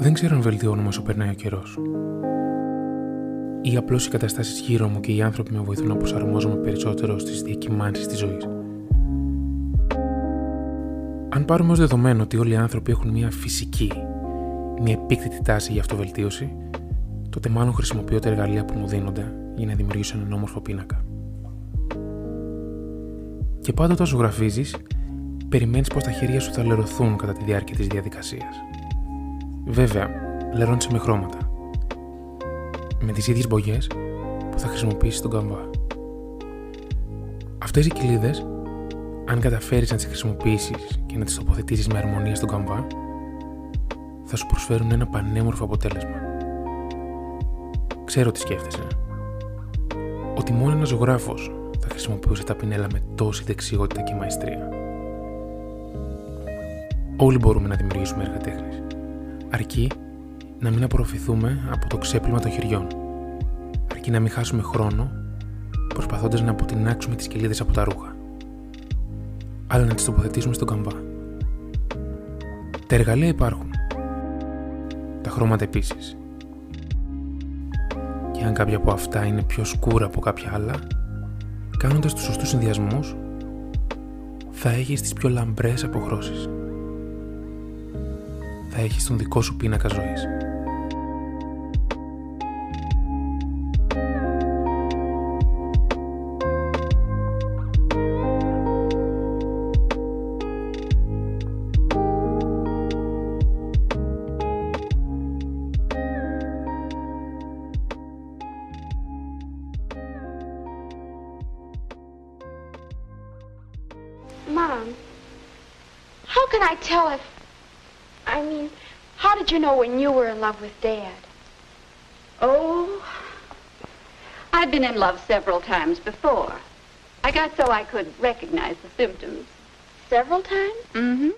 Δεν ξέρω αν βελτιώνομαι όσο περνάει ο καιρός. Ή απλώς οι καταστάσεις γύρω μου και οι άνθρωποι με βοηθούν να προσαρμόζομαι περισσότερο στις διακυμάνσεις της ζωής. Αν πάρουμε ως δεδομένο ότι όλοι οι άνθρωποι έχουν μια φυσική, μια επίκτητη τάση για αυτοβελτίωση, τότε μάλλον χρησιμοποιώ τα εργαλεία που μου δίνονται για να δημιουργήσω έναν όμορφο πίνακα. Και πάντοτε όσο γραφίζεις, περιμένεις πως τα χέρια σου θα λερωθούν κατά τη διάρκεια της διαδικασίας. Βέβαια, λερώνεις με χρώματα. Με τις ίδιες μπογιές που θα χρησιμοποιήσεις στον καμβά. Αυτές οι κοιλίδες, αν καταφέρεις να τις χρησιμοποιήσεις και να τις τοποθετήσεις με αρμονία στον καμβά, θα σου προσφέρουν ένα πανέμορφο αποτέλεσμα. Ξέρω τι σκέφτεσαι. Ότι μόνο ένας ζωγράφος θα χρησιμοποιούσε τα πινέλα με τόση δεξιότητα και μαεστρία. Όλοι μπορούμε να δημιουργήσουμε έργα τέχνης. Αρκεί να μην απορροφηθούμε από το ξέπλυμα των χεριών. Αρκεί να μην χάσουμε χρόνο προσπαθώντας να αποτινάξουμε τις κελίδες από τα ρούχα. Αλλά να τις τοποθετήσουμε στον καμβά. Τα εργαλεία υπάρχουν. Τα χρώματα επίσης. Και αν κάποια από αυτά είναι πιο σκούρα από κάποια άλλα, κάνοντας τους σωστούς συνδυασμούς, θα έχεις τις πιο λαμπρές αποχρώσεις. Θα έχεις τον δικό σου πίνακα ζωής. Mom, how can I tell if. I mean, how did you know when you were in love with Dad? Oh, I've been in love several times before. I got so I could recognize the symptoms. Several times? Mm-hmm.